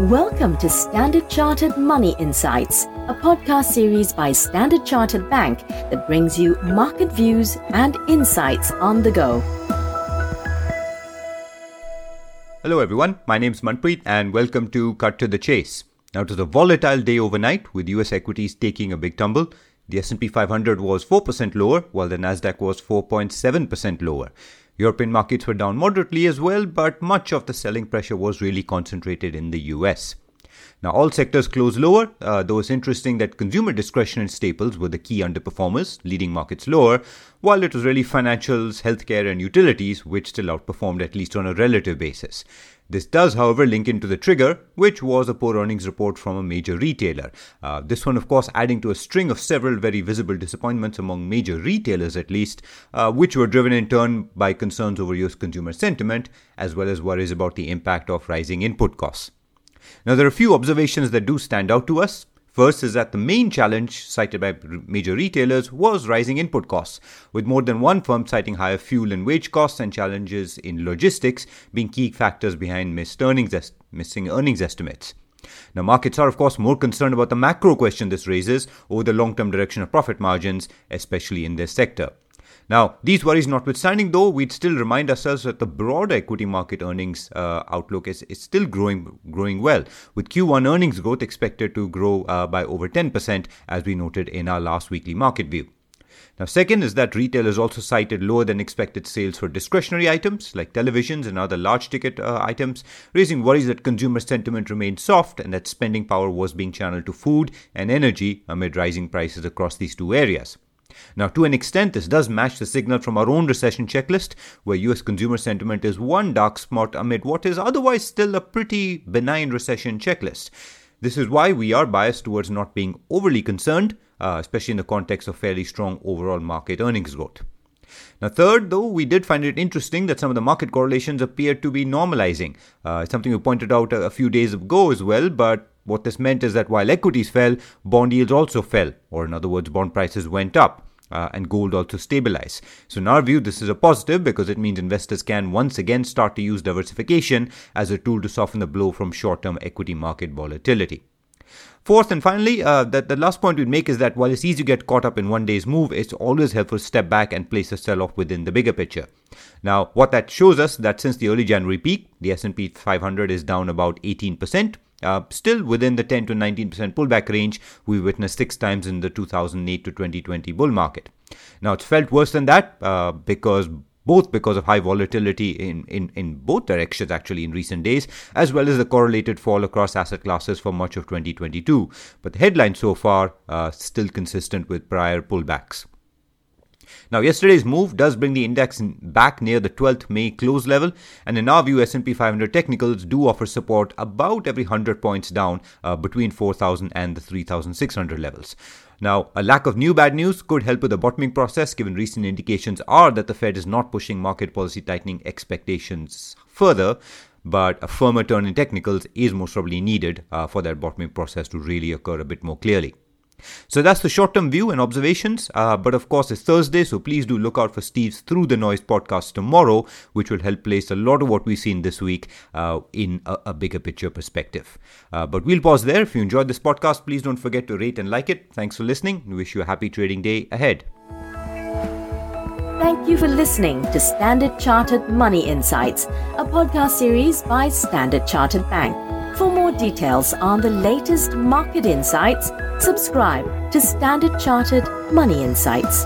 Welcome to Standard Chartered Money Insights, a podcast series by Standard Chartered Bank that brings you market views and insights on the go. Hello everyone, my name is Manpreet and welcome to Cut to the Chase. Now it was a volatile day overnight with US equities taking a big tumble. The S&P 500 was 4% lower while the Nasdaq was 4.7% lower. European markets were down moderately as well, but much of the selling pressure was really concentrated in the US. Now, all sectors closed lower, uh, though it's interesting that consumer discretionary staples were the key underperformers, leading markets lower, while it was really financials, healthcare, and utilities which still outperformed at least on a relative basis. This does, however, link into the trigger, which was a poor earnings report from a major retailer. Uh, this one, of course, adding to a string of several very visible disappointments among major retailers, at least, uh, which were driven in turn by concerns over US consumer sentiment, as well as worries about the impact of rising input costs. Now, there are a few observations that do stand out to us. First is that the main challenge cited by major retailers was rising input costs, with more than one firm citing higher fuel and wage costs and challenges in logistics being key factors behind missed earnings est- missing earnings estimates. Now, markets are, of course, more concerned about the macro question this raises over the long term direction of profit margins, especially in this sector. Now, these worries notwithstanding, though, we'd still remind ourselves that the broader equity market earnings uh, outlook is, is still growing growing well, with Q1 earnings growth expected to grow uh, by over 10%, as we noted in our last weekly market view. Now, second is that retailers also cited lower than expected sales for discretionary items like televisions and other large ticket uh, items, raising worries that consumer sentiment remained soft and that spending power was being channeled to food and energy amid rising prices across these two areas. Now, to an extent, this does match the signal from our own recession checklist, where US consumer sentiment is one dark spot amid what is otherwise still a pretty benign recession checklist. This is why we are biased towards not being overly concerned, uh, especially in the context of fairly strong overall market earnings growth. Now, third, though, we did find it interesting that some of the market correlations appear to be normalizing. Uh, something we pointed out a, a few days ago as well, but what this meant is that while equities fell, bond yields also fell, or in other words, bond prices went up. Uh, and gold also stabilize. So, in our view, this is a positive because it means investors can once again start to use diversification as a tool to soften the blow from short term equity market volatility. Fourth and finally, uh, that the last point we'd make is that while it's easy to get caught up in one day's move, it's always helpful to step back and place a sell-off within the bigger picture. Now, what that shows us that since the early January peak, the S&P 500 is down about 18%. Uh, still within the 10 to 19% pullback range we witnessed six times in the 2008 to 2020 bull market. Now, it's felt worse than that uh, because both because of high volatility in, in, in both directions actually in recent days, as well as the correlated fall across asset classes for much of 2022. But the headline so far uh, still consistent with prior pullbacks. Now, yesterday's move does bring the index back near the 12th May close level, and in our view, S&P 500 technicals do offer support about every 100 points down uh, between 4,000 and the 3,600 levels. Now, a lack of new bad news could help with the bottoming process, given recent indications are that the Fed is not pushing market policy tightening expectations further, but a firmer turn in technicals is most probably needed uh, for that bottoming process to really occur a bit more clearly. So that's the short term view and observations. Uh, but of course, it's Thursday, so please do look out for Steve's Through the Noise podcast tomorrow, which will help place a lot of what we've seen this week uh, in a, a, bigger picture perspective. Uh, but we'll pause there. If you enjoyed this podcast, please don't forget to rate and like it. Thanks for listening. We wish you a happy trading day ahead. Thank you for listening to Standard Chartered Money Insights, a podcast series by Standard Chartered Bank. For more details on the latest market insights, subscribe to Standard Chartered Money Insights.